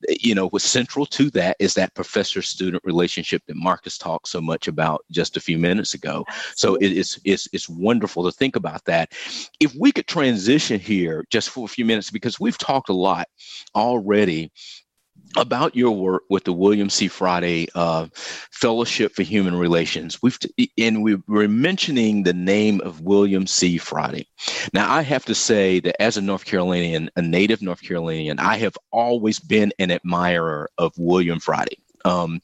you know what's central to that is that professor student relationship that marcus talked so much about just a few minutes ago. So it, it's, it's it's wonderful to think about that. If we could transition here just for a few minutes because we've talked a lot already about your work with the William C. Friday uh, Fellowship for Human Relations. We've t- and we were mentioning the name of William C. Friday. Now, I have to say that as a North Carolinian, a native North Carolinian, I have always been an admirer of William Friday. Um,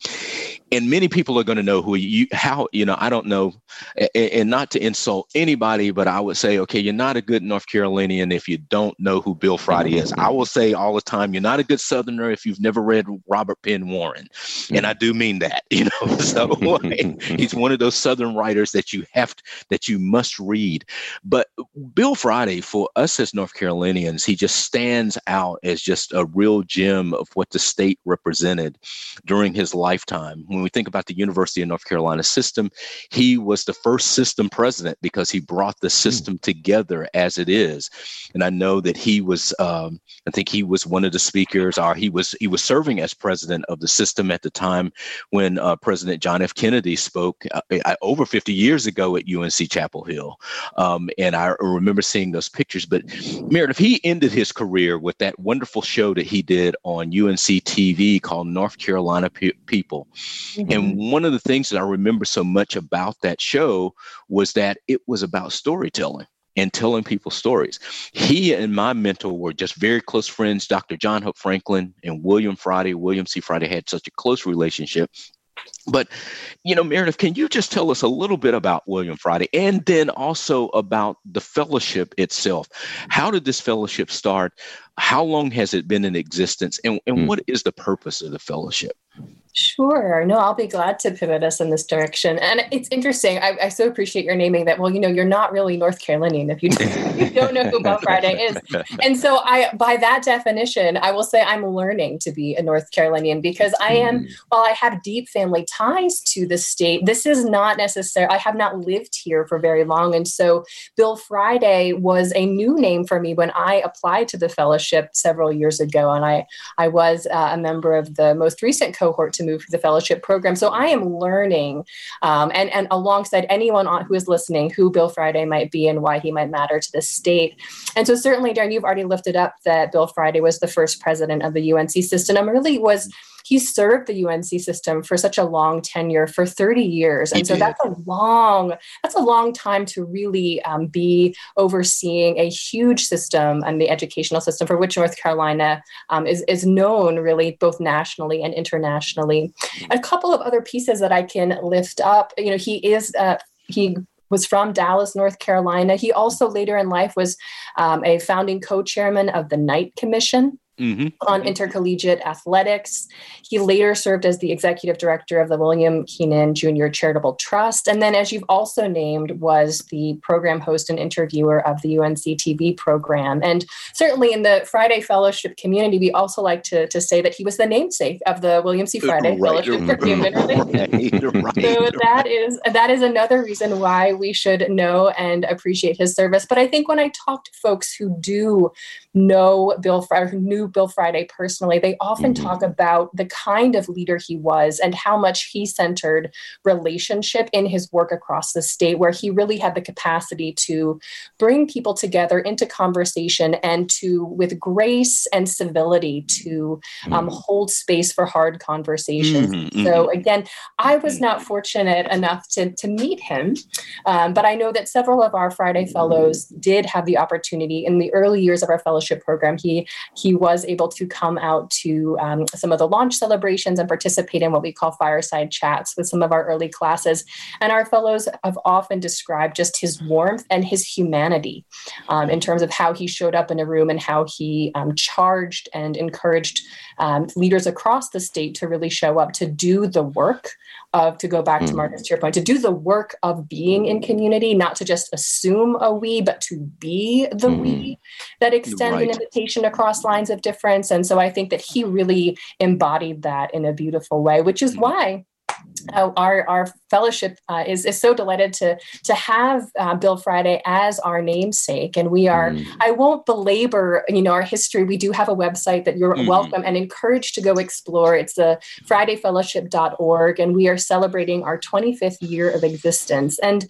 and many people are going to know who you how you know i don't know and, and, not to insult anybody but i would say okay you're not a good north carolinian if you don't know who bill friday is. I will say all the time you're not a good southerner if you've never read robert penn warren. And i do mean that (laughs) you know so he's one of those southern writers that you have to, that you must read. But bill friday for us as north carolinians he just stands out as just a real gem of what the state represented during his lifetime when we think about the University of North Carolina system, he was the first system president because he brought the hmm. system together as it is. And I know that he was, um, I think he was one of the speakers, or he was he was serving as president of the system at the time when uh, President John F. Kennedy spoke uh, over 50 years ago at UNC Chapel Hill. Um, and I remember seeing those pictures. But Meredith, he ended his career with that wonderful show that he did on UNC TV called North Carolina P- People. Mm-hmm. And one of the things that I remember so much about that show was that it was about storytelling and telling people stories. He and my mentor were just very close friends. Dr. John Hope Franklin and William Friday. William C. Friday had such a close relationship. But, you know, Meredith, can you just tell us a little bit about William Friday and then also about the fellowship itself? How did this fellowship start? How long has it been in existence? And, and mm. what is the purpose of the fellowship? Sure. No, I'll be glad to pivot us in this direction. And it's interesting. I, I so appreciate your naming that. Well, you know, you're not really North Carolinian if you, you don't know who Bill Friday is. And so, I, by that definition, I will say I'm learning to be a North Carolinian because I am. Mm. While I have deep family ties to the state, this is not necessary. I have not lived here for very long, and so Bill Friday was a new name for me when I applied to the fellowship several years ago, and I I was uh, a member of the most recent cohort to move through the fellowship program. So I am learning, um, and and alongside anyone on, who is listening, who Bill Friday might be and why he might matter to the state. And so certainly, Darin, you've already lifted up that Bill Friday was the first president of the UNC system, and really was he served the UNC system for such a long tenure for 30 years. And he so did. that's a long, that's a long time to really um, be overseeing a huge system and the educational system for which North Carolina um, is, is known really both nationally and internationally. A couple of other pieces that I can lift up, you know, he is, uh, he was from Dallas, North Carolina. He also later in life was um, a founding co chairman of the Knight Commission mm-hmm. on intercollegiate athletics. He later served as the executive director of the William Kenan Jr. Charitable Trust. And then, as you've also named, was the program host and interviewer of the UNC TV program. And certainly in the Friday Fellowship community, we also like to, to say that he was the namesake of the William C. Friday right. Fellowship community. (laughs) right. So that is that is another reason why we should know and appreciate his service. But I think when I talk to folks who do know Bill Friday, who knew Bill Friday personally, they often mm-hmm. talk about the kind of leader he was and how much he centered relationship in his work across the state, where he really had the capacity to bring people together into conversation and to, with grace and civility, to um, mm-hmm. um, hold space for hard conversations. Mm-hmm. So, mm-hmm. again, I was mm-hmm. not fortunate enough to, to meet him, um, but I know that several of our Friday Fellows did have the opportunity in the early years of our fellowship program. He he was able to come out to um, some of the launch celebrations and participate in what we call fireside chats with some of our early classes. And our fellows have often described just his warmth and his humanity um, in terms of how he showed up in a room and how he um, charged and encouraged um, leaders across the state to really show up to do the work of, to go back mm. to Marcus, to your point, to do the work of being in community, not to just assume a we, but to be the mm. we that extend right. an invitation across lines of difference. And so I think that he really embodied that in a beautiful way, which is mm. why uh, our, our fellowship uh, is, is so delighted to, to have uh, Bill Friday as our namesake. And we are, mm. I won't belabor, you know, our history. We do have a website that you're mm. welcome and encouraged to go explore. It's the fridayfellowship.org. And we are celebrating our 25th year of existence. And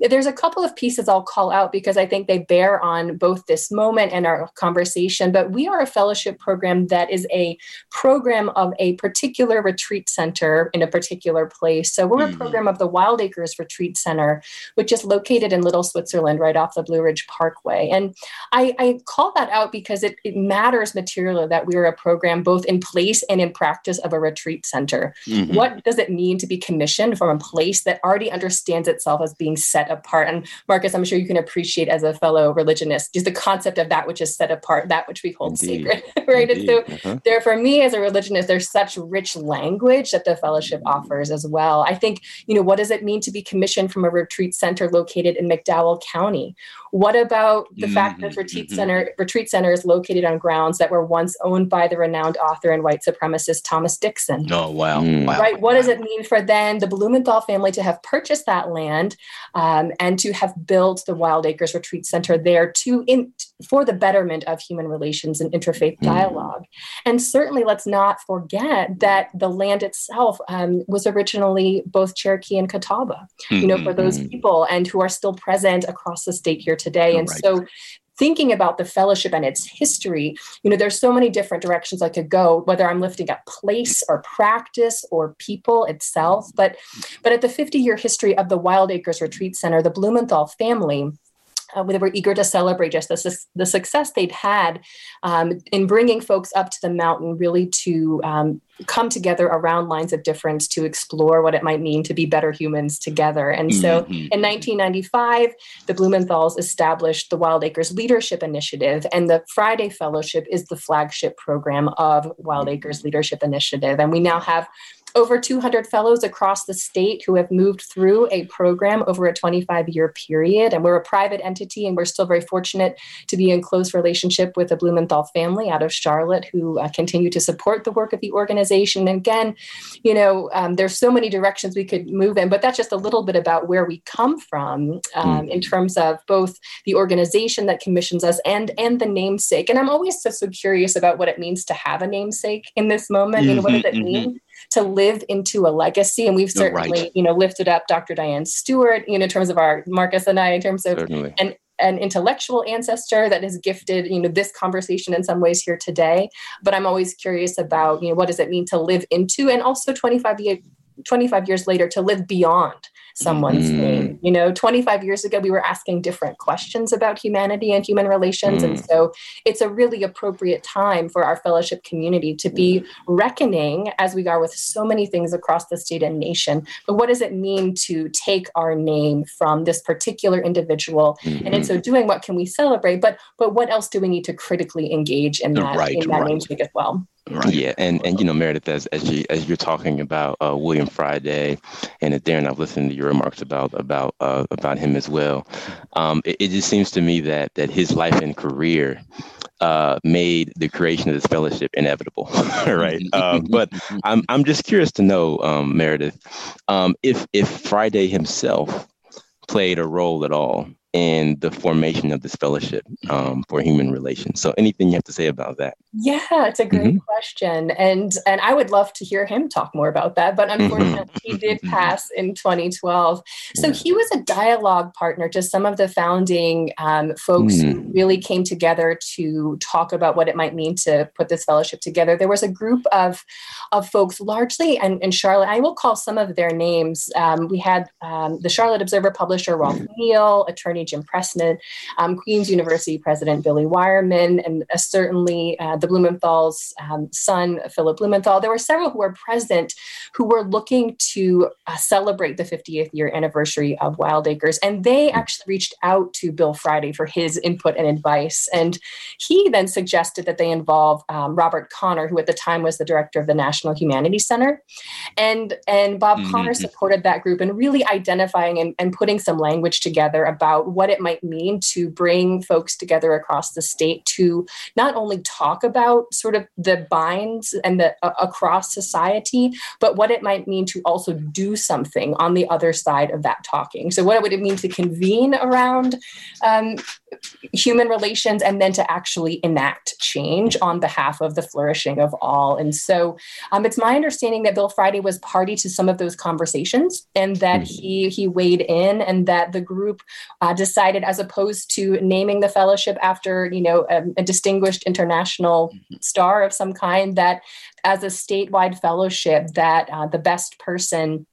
there's a couple of pieces I'll call out because I think they bear on both this moment and our conversation. But we are a fellowship program that is a program of a particular retreat center in a particular particular place. So we're mm-hmm. a program of the Wild Acres Retreat Center, which is located in Little Switzerland, right off the Blue Ridge Parkway. And I, I call that out because it, it matters materially that we're a program both in place and in practice of a retreat center. Mm-hmm. What does it mean to be commissioned from a place that already understands itself as being set apart? And Marcus, I'm sure you can appreciate as a fellow religionist just the concept of that which is set apart, that which we hold Indeed. sacred, (laughs) right? Indeed. And so, uh-huh. there for me as a religionist, there's such rich language that the fellowship offers as well. I think, you know, what does it mean to be commissioned from a retreat center located in McDowell County? What about the mm-hmm. fact that retreat mm-hmm. center retreat center is located on grounds that were once owned by the renowned author and white supremacist Thomas Dixon? Oh wow! Mm. wow. Right. What does it mean for then the Blumenthal family to have purchased that land um, and to have built the Wild Acres Retreat Center there to in for the betterment of human relations and interfaith mm. dialogue? And certainly, let's not forget that the land itself um, was originally both Cherokee and Catawba. Mm-hmm. You know, for those mm-hmm. people and who are still present across the state here today. And right. so thinking about the fellowship and its history, you know, there's so many different directions I could go, whether I'm lifting up place or practice or people itself. But but at the 50 year history of the Wild Acres Retreat Center, the Blumenthal family uh, they were eager to celebrate just the, the success they'd had um, in bringing folks up to the mountain, really to um, come together around lines of difference to explore what it might mean to be better humans together. And so mm-hmm. in 1995, the Blumenthals established the Wild Acres Leadership Initiative, and the Friday Fellowship is the flagship program of Wild mm-hmm. Acres Leadership Initiative. And we now have over 200 fellows across the state who have moved through a program over a 25 year period. And we're a private entity, and we're still very fortunate to be in close relationship with the Blumenthal family out of Charlotte who uh, continue to support the work of the organization. And again, you know, um, there's so many directions we could move in, but that's just a little bit about where we come from um, mm. in terms of both the organization that commissions us and and the namesake. And I'm always so, so curious about what it means to have a namesake in this moment. Mm-hmm, what does it mm-hmm. mean? To live into a legacy. And we've certainly, right. you know, lifted up Dr. Dianne Stewart, you know, in terms of our Marcus and I, in terms of certainly. an an intellectual ancestor that has gifted you know this conversation in some ways here today but i'm always curious about you know what does it mean to live into and also 25 years 25 years later to live beyond someone's mm. name. You know, 25 years ago, we were asking different questions about humanity and human relations. Mm. And so it's a really appropriate time for our fellowship community to be reckoning, as we are with so many things across the state and nation, but what does it mean to take our name from this particular individual? Mm-hmm. And in so doing, what can we celebrate? But but what else do we need to critically engage in that, right, in that right. namesake as well? Right. Yeah, and and you know Meredith, as as you as you're talking about uh, William Friday, and Darin, I've listened to your remarks about about uh, about him as well. Um, it, it, just seems to me that that his life and career uh, made the creation of this fellowship inevitable, (laughs) right? Um, but I'm I'm just curious to know, um, Meredith, um, if if Friday himself played a role at all in the formation of this fellowship um, for human relations. So, anything you have to say about that? Yeah, it's a great mm-hmm. question, and and I would love to hear him talk more about that. But mm-hmm. unfortunately, he did mm-hmm. pass in 2012. So yeah. he was a dialogue partner to some of the founding um, folks mm. who really came together to talk about what it might mean to put this fellowship together. There was a group of of folks, largely, and in Charlotte. I will call some of their names. Um, we had um, the Charlotte Observer publisher Rolfe Neill, attorney attorney Jim Pressman, um, Queen's University President Billy Wireman, and uh, certainly uh, the Blumenthal's um, son, Philip Blumenthal. There were several who were present who were looking to uh, celebrate the 50th year anniversary of Wild Acres. And they actually reached out to Bill Friday for his input and advice. And he then suggested that they involve um, Robert Connor, who at the time was the director of the National Humanities Center. And, and Bob mm-hmm. Connor supported that group in really identifying and, and putting some language together about what it might mean to bring folks together across the state to not only talk about sort of the binds and the uh, across society, but what it might mean to also do something on the other side of that talking. So, what would it mean to convene around um, human relations and then to actually enact change on behalf of the flourishing of all? And so, um, it's my understanding that Bill Friday was party to some of those conversations and that mm-hmm. he he weighed in and that the group uh, decided, as opposed to naming the fellowship after you know a, a distinguished international mm-hmm. star of some kind, that as a statewide fellowship, that uh, the best person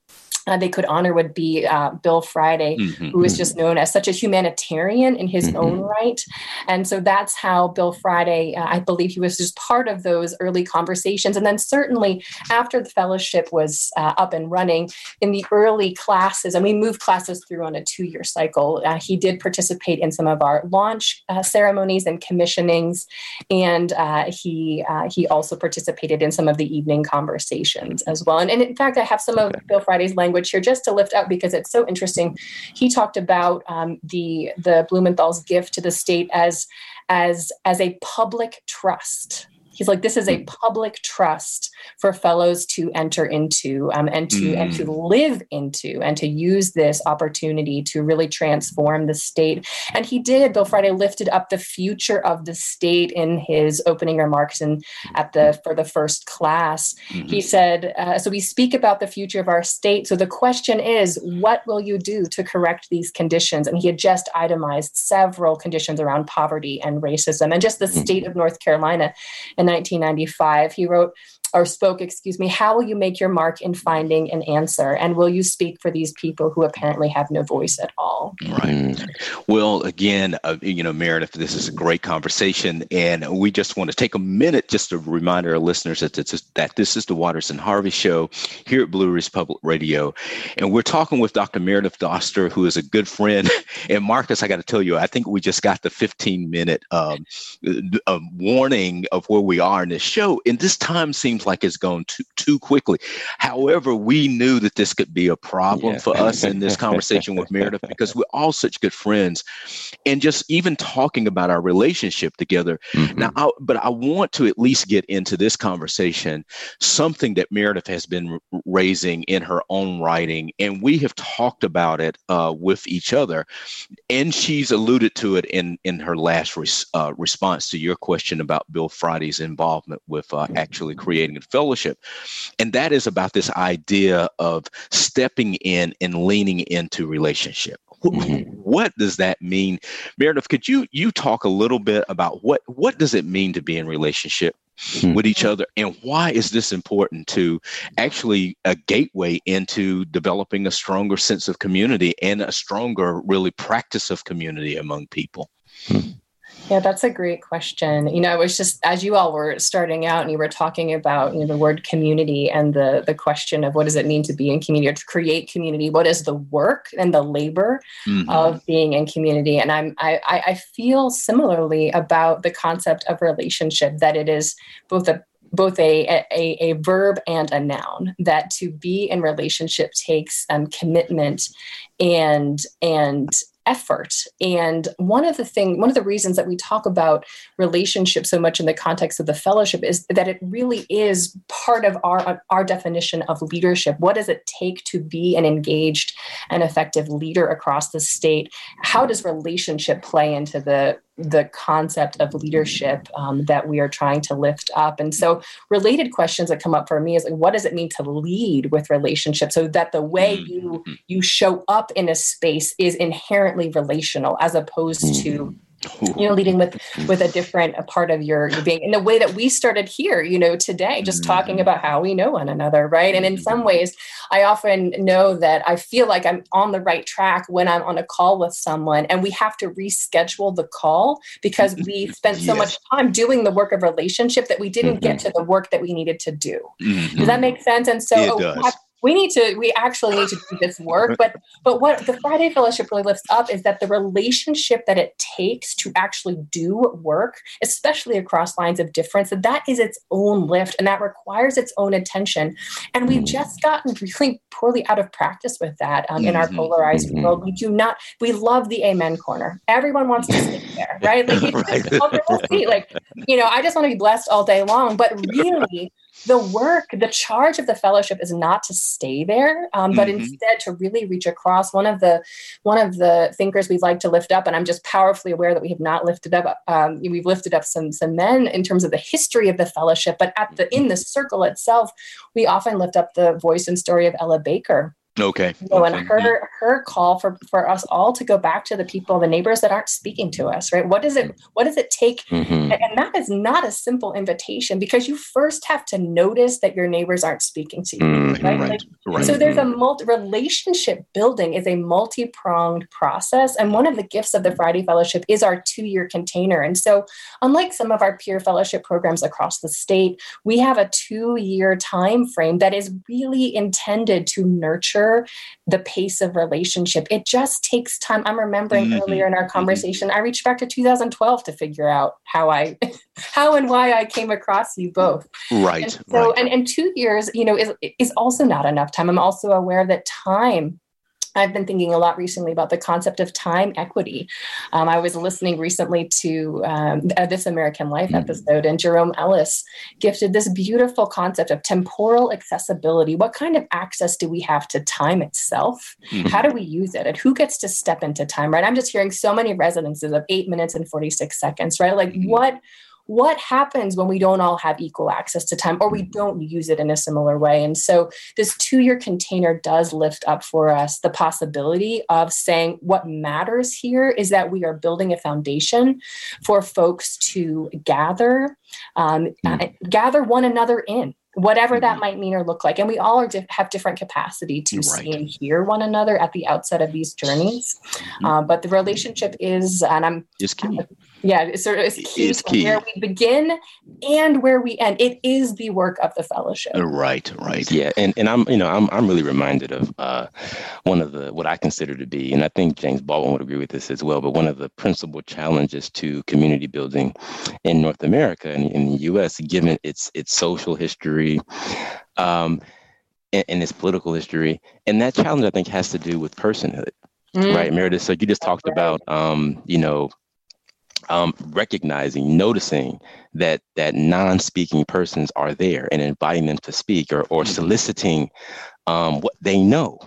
uh, they could honor would be uh, Bill Friday, mm-hmm. who is mm-hmm. just known as such a humanitarian in his mm-hmm. own right. And so that's how Bill Friday, uh, I believe he was just part of those early conversations. And then certainly after the fellowship was uh, up and running in the early classes, and we moved classes through on a two year cycle, uh, he did participate in some of our launch uh, ceremonies and commissionings. And he, he also participated in some of the evening conversations as well. And, and in fact, I have some of Bill Friday's language language here just to lift up because it's so interesting. He talked about um, the the Blumenthal's gift to the state as as as a public trust he's like this is a public trust for fellows to enter into um, and to mm. and to hmm. live into and to use this opportunity to really transform the state and he did bill friday lifted up the future of the state in his opening remarks and at the for the first class mm-hmm. he said uh, so we speak about the future of our state so the question is what will you do to correct these conditions and he had just itemized several conditions around poverty and racism and just the mm. state of north carolina in 1995. He wrote, or spoke, excuse me, how will you make your mark in finding an answer? And will you speak for these people who apparently have no voice at all? Right. Well, again, uh, you know, Meredith, this is a great conversation. And we just want to take a minute just to remind our listeners that this is, that this is the Waters and Harvey Show here at Blue Ridge Public Radio. And we're talking with Dr. Meredith Doster, who is a good friend. (laughs) And Marcus, I got to tell you, I think we just got the 15 minute um, uh, warning of where we are in this show. And this time seems seems like it's gone too too quickly. However, we knew that this could be a problem yeah. for us in this conversation with Meredith (laughs) because we're all such good friends, and just even talking about our relationship together. Mm-hmm. Now, I, but I want to at least get into this conversation something that Meredith has been raising in her own writing, and we have talked about it uh, with each other, and she's alluded to it in in her last res, uh, response to your question about Bill Friday's involvement with uh, actually creating a fellowship. And that is about this idea of stepping in and leaning into relationship. Mm-hmm. What does that mean? Meredith, could you you talk a little bit about what what does it mean to be in relationship hmm. with each other and why is this important to actually a gateway into developing a stronger sense of community and a stronger really practice of community among people? Hmm. Yeah, that's a great question. You know, I was just as you all were starting out and you were talking about you know the word community and the the question of what does it mean to be in community or to create community? What is the work and the labor mm-hmm. of being in community? And I'm I I feel similarly about the concept of relationship that it is both a both a, a, a verb and a noun that to be in relationship takes um, commitment and and effort. And one of the thing, one of the reasons that we talk about relationships so much in the context of the fellowship is that it really is part of our our definition of leadership. What does it take to be an engaged and effective leader across the state? How does relationship play into the the concept of leadership um, that we are trying to lift up. And so, related questions that come up for me is like, what does it mean to lead with relationships so that the way mm-hmm. you you show up in a space is inherently relational as opposed to mm-hmm you know leading with with a different a part of your, your being in the way that we started here you know today just talking mm-hmm. about how we know one another right and in some mm-hmm. ways i often know that i feel like i'm on the right track when i'm on a call with someone and we have to reschedule the call because we (laughs) spent so yes. much time doing the work of relationship that we didn't mm-hmm. get to the work that we needed to do mm-hmm. does that make sense and so oh, we need to we actually need to do this work but but what the friday fellowship really lifts up is that the relationship that it takes to actually do work especially across lines of difference that that is its own lift and that requires its own attention and we've mm. just gotten really poorly out of practice with that um, in our mm-hmm. polarized mm-hmm. world we do not we love the amen corner everyone wants to sit there (laughs) right like, (laughs) right. like you know i just want to be blessed all day long but (laughs) really the work, the charge of the fellowship is not to stay there, um, but mm-hmm. instead to really reach across. One of the one of the thinkers we'd like to lift up, and I'm just powerfully aware that we have not lifted up. Um, we've lifted up some some men in terms of the history of the fellowship, but at the in the circle itself, we often lift up the voice and story of Ella Baker Okay. You know, and her her call for for us all to go back to the people, the neighbors that aren't speaking to us, right? What does it what does it take? Mm-hmm. And that is not a simple invitation because you first have to notice that your neighbors aren't speaking to you, mm-hmm. right? Right. Like, right. So there's a multi relationship building is a multi pronged process, and one of the gifts of the Friday Fellowship is our two year container. And so, unlike some of our peer fellowship programs across the state, we have a two year time frame that is really intended to nurture the pace of relationship. It just takes time. I'm remembering mm-hmm. earlier in our mm-hmm. conversation, mm-hmm. I reached back to 2012 to figure out how I, (laughs) how and why I came across you both. Right. And so, right. And, and two years, you know, is, is also not enough time. I'm also aware that time I've been thinking a lot recently about the concept of time equity. Um, I was listening recently to um, This American Life mm-hmm. episode, and Jerome Ellis gifted this beautiful concept of temporal accessibility. What kind of access do we have to time itself? Mm-hmm. How do we use it? And who gets to step into time, right? I'm just hearing so many resonances of eight minutes and 46 seconds, right? Like, mm-hmm. what what happens when we don't all have equal access to time or we mm. don't use it in a similar way? And so this two year container does lift up for us the possibility of saying what matters here is that we are building a foundation for folks to gather, um, mm. gather one another in whatever that mm-hmm. might mean or look like. And we all are have different capacity to right. see and hear one another at the outset of these journeys. Mm-hmm. Uh, but the relationship is, and I'm, key. Yeah, it's sort of it's key, it's key. where we begin and where we end. It is the work of the fellowship. Right, right. Yeah, and, and I'm you know I'm I'm really reminded of uh, one of the what I consider to be, and I think James Baldwin would agree with this as well. But one of the principal challenges to community building in North America and in the U.S., given its its social history. Um, and, and its political history, and that challenge I think has to do with personhood, mm. right, Meredith? So you just talked right. about, um, you know, um, recognizing, noticing that that non-speaking persons are there and inviting them to speak or, or mm-hmm. soliciting um, what they know.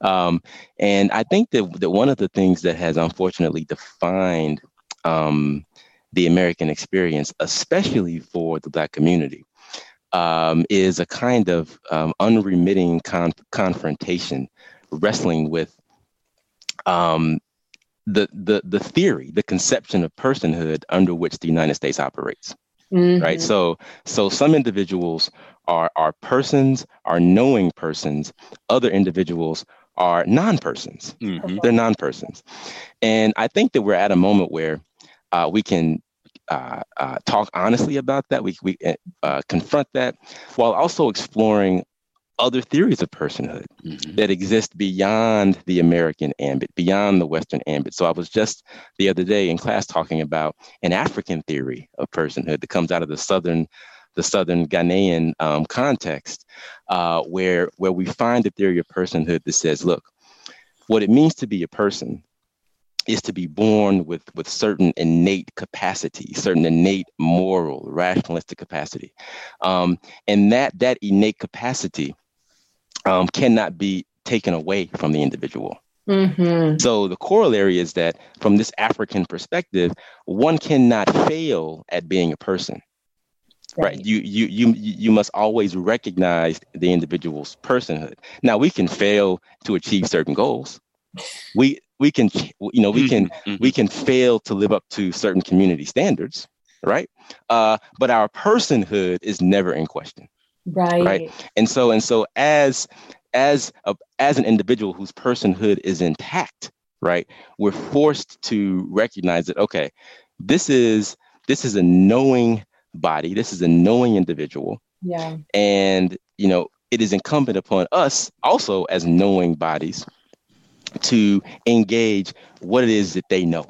Um, and I think that, that one of the things that has unfortunately defined um, the American experience, especially for the Black community, um, is a kind of um, unremitting con- confrontation, wrestling with um, the the the theory, the conception of personhood under which the United States operates. Mm-hmm. Right. So so some individuals are are persons, are knowing persons. Other individuals are non-persons. Mm-hmm. They're non-persons, and I think that we're at a moment where uh, we can uh, uh, talk honestly about that. We we uh, confront that while also exploring other theories of personhood mm-hmm. that exist beyond the American ambit, beyond the Western ambit. So I was just the other day in class talking about an African theory of personhood that comes out of the Southern the Southern Ghanaian um, context, uh, where where we find a theory of personhood that says, look, what it means to be a person is to be born with with certain innate capacity, certain innate moral, rationalistic capacity, um, and that that innate capacity um, cannot be taken away from the individual. Mm-hmm. So the corollary is that from this African perspective, one cannot fail at being a person. Right. right. You you you you must always recognize the individual's personhood. Now we can fail to achieve certain goals. We we can you know we can mm-hmm. we can fail to live up to certain community standards, right? Uh, but our personhood is never in question right. Right? And so and so as as a, as an individual whose personhood is intact right we're forced to recognize that okay this is this is a knowing body. This is a knowing individual. Yeah. And you know it is incumbent upon us also as knowing bodies to engage what it is that they know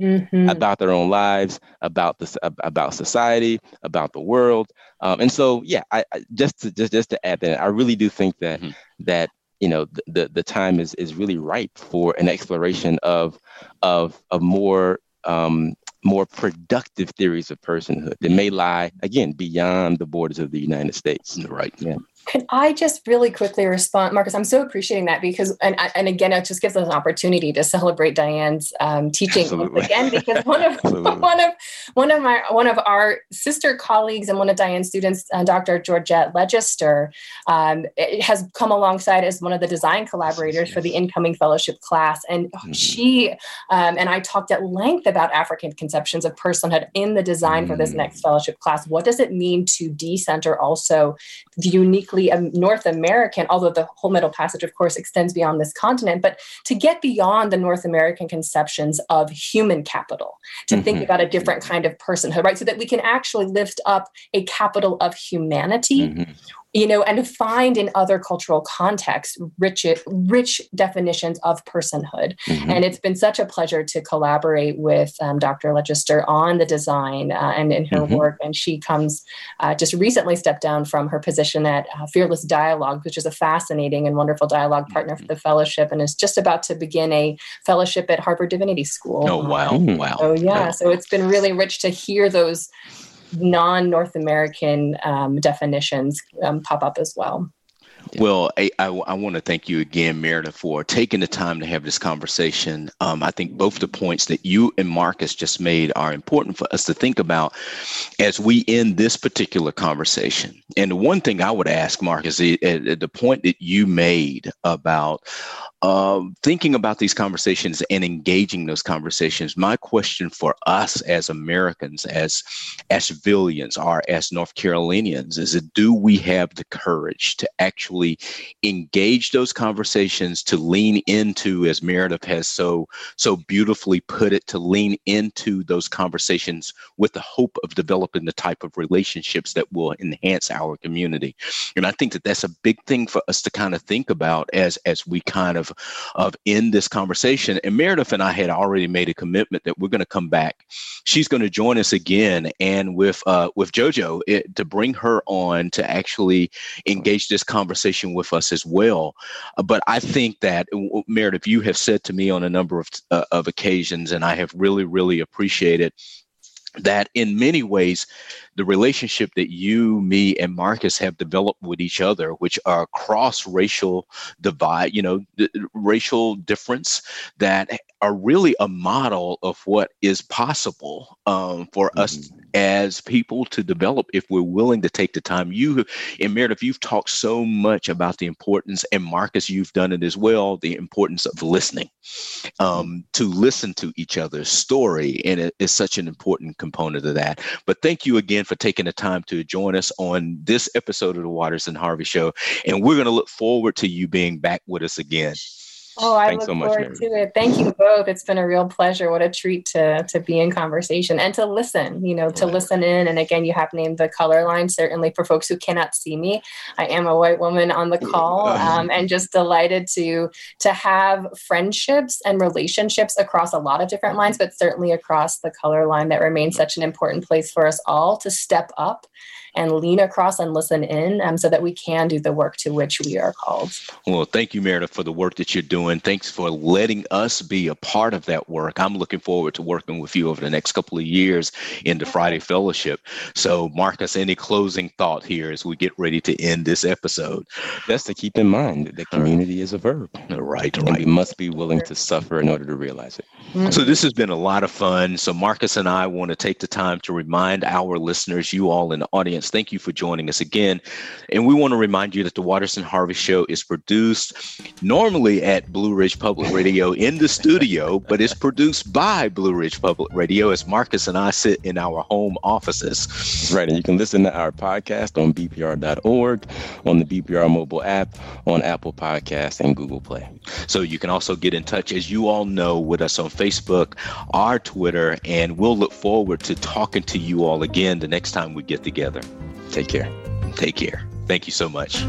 mm-hmm. about their own lives, about the about society, about the world. Um, and so, yeah, I, I, just to, just just to add that, I really do think that mm-hmm. that you know the, the, the time is is really ripe for an exploration of of of more um, more productive theories of personhood that may lie again beyond the borders of the United States. Right. Yeah. Can I just really quickly respond, Marcus? I'm so appreciating that because, and and again, it just gives us an opportunity to celebrate Dianne's um, teaching again because one of (laughs) one of one of my one of our sister colleagues and one of Dianne's students, uh, Dr. Georgette Ledgister, um, has come alongside as one of the design collaborators for the incoming fellowship class, and mm-hmm. she um, and I talked at length about African conceptions of personhood in the design mm-hmm. for this mm. next fellowship class. What does it mean to decenter also the uniquely North American, although the whole Middle Passage, of course, extends beyond this continent, but to get beyond the North American conceptions of human capital, to mm-hmm. think about a different kind of personhood, right? So that we can actually lift up a capital of humanity mm-hmm you know, and find in other cultural contexts rich, rich definitions of personhood. Mm-hmm. And it's been such a pleasure to collaborate with um, Dr. Ledgister on the design uh, and in her mm-hmm. work. And she comes uh, just recently stepped down from her position at uh, Fearless Dialogue, which is a fascinating and wonderful dialogue partner mm-hmm. for the fellowship, and is just about to begin a fellowship at Harvard Divinity School. Oh wow! Um, wow! So yeah, wow. so it's been really rich to hear those non North American um, definitions um, pop up as well. Well, I, I, I want to thank you again, Meredith, for taking the time to have this conversation. Um, I think both the points that you and Marcus just made are important for us to think about as we end this particular conversation. And the one thing I would ask, Marcus, the, the point that you made about um, thinking about these conversations and engaging those conversations, my question for us as Americans, as as civilians, or as North Carolinians, is that do we have the courage to actually engage those conversations, to lean into, as Meredith has so so beautifully put it, to lean into those conversations with the hope of developing the type of relationships that will enhance our community. And I think that that's a big thing for us to kind of think about as as we kind of of in this conversation. And Meredith and I had already made a commitment that we're going to come back. She's going to join us again, and with uh, with JoJo it, to bring her on to actually engage this conversation with us as well. But I think that Meredith, you have said to me on a number of uh, of occasions, and I have really really appreciated that in many ways the relationship that you me and marcus have developed with each other which are cross racial divide you know racial difference that are really a model of what is possible um, for mm-hmm. us as people to develop if we're willing to take the time. You and Meredith, you've talked so much about the importance, and Marcus, you've done it as well, the importance of listening, um, to listen to each other's story. And it is such an important component of that. But thank you again for taking the time to join us on this episode of the Waters and Harvey Show. And we're going to look forward to you being back with us again. Oh, I Thanks look so much, forward Mary. to it. Thank you both. It's been a real pleasure. What a treat to to be in conversation and to listen. You know, to right. listen in. And again, you have named the color line. Certainly, for folks who cannot see me, I am a white woman on the call, um, and just delighted to to have friendships and relationships across a lot of different lines, but certainly across the color line that remains such an important place for us all to step up and lean across and listen in um, so that we can do the work to which we are called. Well, thank you, Meredith, for the work that you're doing. Thanks for letting us be a part of that work. I'm looking forward to working with you over the next couple of years in the Friday Fellowship. So, Marcus, any closing thought here as we get ready to end this episode? Just to keep in mind that community is a verb. Right, and right. we must be willing to suffer in order to realize it. Mm-hmm. So, this has been a lot of fun. So, Marcus and I want to take the time to remind our listeners, you all in the audience, Thank you for joining us again. And we want to remind you that the Waters and Harvey Show is produced normally at Blue Ridge Public Radio in the studio, but it's produced by Blue Ridge Public Radio as Marcus and I sit in our home offices. right. And you can listen to our podcast on BPR.org, on the BPR mobile app, on Apple Podcasts, and Google Play. So you can also get in touch, as you all know, with us on Facebook, our Twitter, and we'll look forward to talking to you all again the next time we get together. Take care. Take care. Thank you so much.